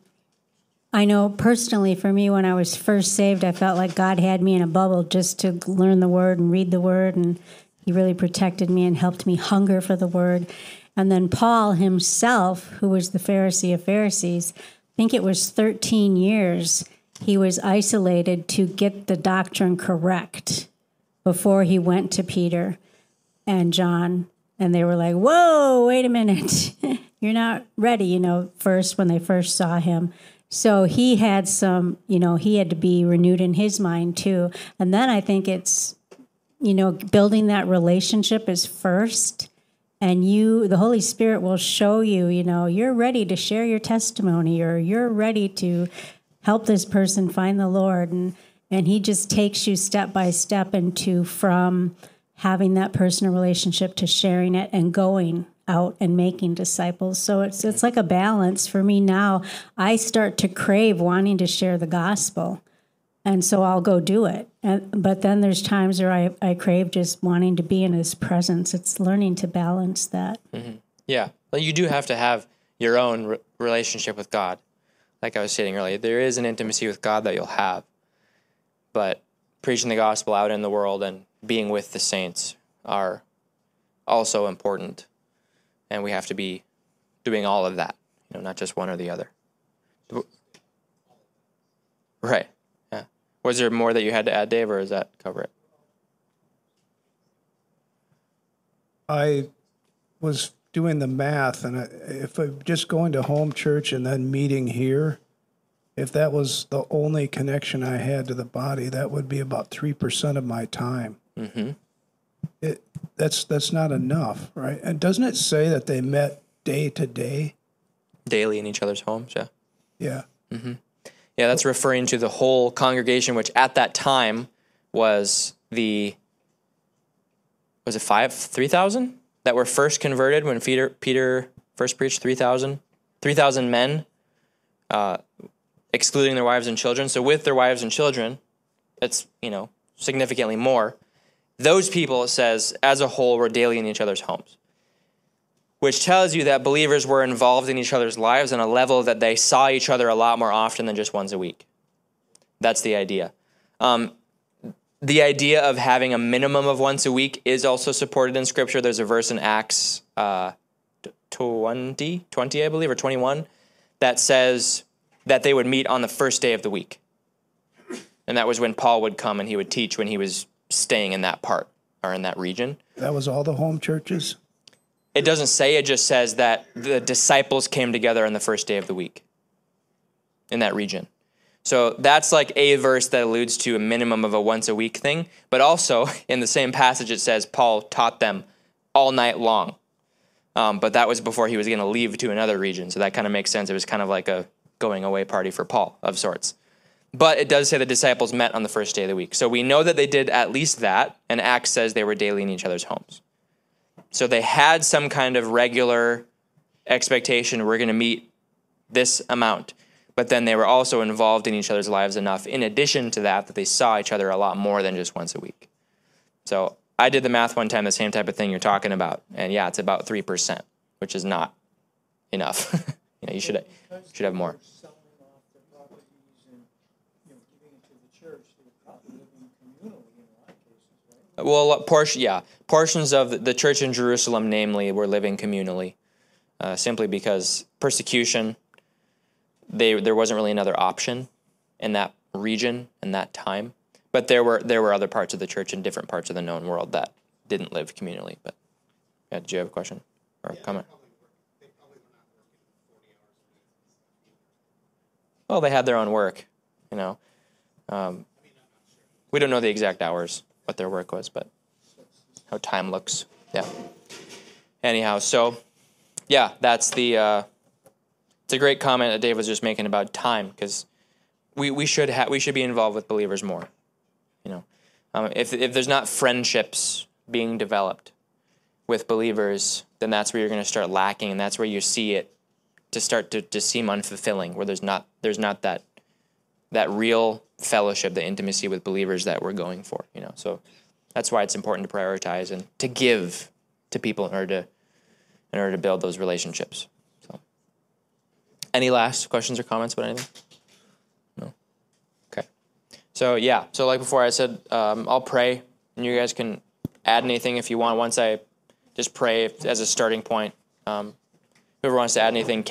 I know personally for me, when I was first saved, I felt like God had me in a bubble just to learn the word and read the word. And He really protected me and helped me hunger for the word. And then Paul himself, who was the Pharisee of Pharisees, I think it was 13 years, he was isolated to get the doctrine correct before he went to Peter and John. And they were like, whoa, wait a minute. You're not ready, you know, first when they first saw him. So he had some, you know, he had to be renewed in his mind too. And then I think it's, you know, building that relationship is first. And you, the Holy Spirit will show you, you know, you're ready to share your testimony or you're ready to help this person find the Lord. And, and he just takes you step by step into from having that personal relationship to sharing it and going out and making disciples. So it's it's like a balance for me now. I start to crave wanting to share the gospel. And so I'll go do it. And, but then there's times where I, I crave just wanting to be in his presence. It's learning to balance that. Mm-hmm. Yeah. Well, you do have to have your own re- relationship with God. Like I was saying earlier, there is an intimacy with God that you'll have. But preaching the gospel out in the world and being with the saints are also important. And we have to be doing all of that, you know, not just one or the other. Right. Yeah. Was there more that you had to add, Dave, or does that cover it? I was doing the math, and I, if I'm just going to home church and then meeting here, if that was the only connection I had to the body, that would be about three percent of my time. Mm-hmm. It that's that's not enough, right? And doesn't it say that they met day to day? Daily in each other's homes, yeah. Yeah. Yeah, that's referring to the whole congregation, which at that time was the was it five three thousand that were first converted when Peter Peter first preached 3,000 3,000 men, uh, excluding their wives and children. So with their wives and children, it's you know significantly more. Those people, it says, as a whole, were daily in each other's homes which tells you that believers were involved in each other's lives on a level that they saw each other a lot more often than just once a week. That's the idea. Um, the idea of having a minimum of once a week is also supported in Scripture. There's a verse in Acts uh, 20, 20, I believe, or 21, that says that they would meet on the first day of the week. And that was when Paul would come and he would teach when he was staying in that part or in that region. That was all the home churches. It doesn't say, it just says that the disciples came together on the first day of the week in that region. So that's like a verse that alludes to a minimum of a once a week thing. But also in the same passage, it says Paul taught them all night long. Um, but that was before he was going to leave to another region. So that kind of makes sense. It was kind of like a going away party for Paul of sorts. But it does say the disciples met on the first day of the week. So we know that they did at least that. And Acts says they were daily in each other's homes. So they had some kind of regular expectation we're going to meet this amount. But then they were also involved in each other's lives enough, in addition to that, that they saw each other a lot more than just once a week. So I did the math one time, the same type of thing you're talking about. And yeah, it's about 3%, which is not enough. you know, you should, should have more. Well, portion, yeah, portions of the church in Jerusalem, namely, were living communally, uh, simply because persecution they there wasn't really another option in that region and that time. But there were there were other parts of the church in different parts of the known world that didn't live communally. But yeah, did you have a question or a yeah, comment? Well, they had their own work, you know. Um, we don't know the exact hours, what their work was, but how time looks. Yeah. Anyhow, so yeah, that's the. Uh, it's a great comment that Dave was just making about time because we, we should ha- we should be involved with believers more. You know, um, if if there's not friendships being developed with believers, then that's where you're going to start lacking, and that's where you see it to start to, to seem unfulfilling. Where there's not there's not that that real fellowship, the intimacy with believers that we're going for. You know, so that's why it's important to prioritize and to give to people in order to in order to build those relationships. Any last questions or comments about anything? No. Okay. So yeah. So like before, I said um, I'll pray, and you guys can add anything if you want. Once I just pray as a starting point. Um, whoever wants to add anything can.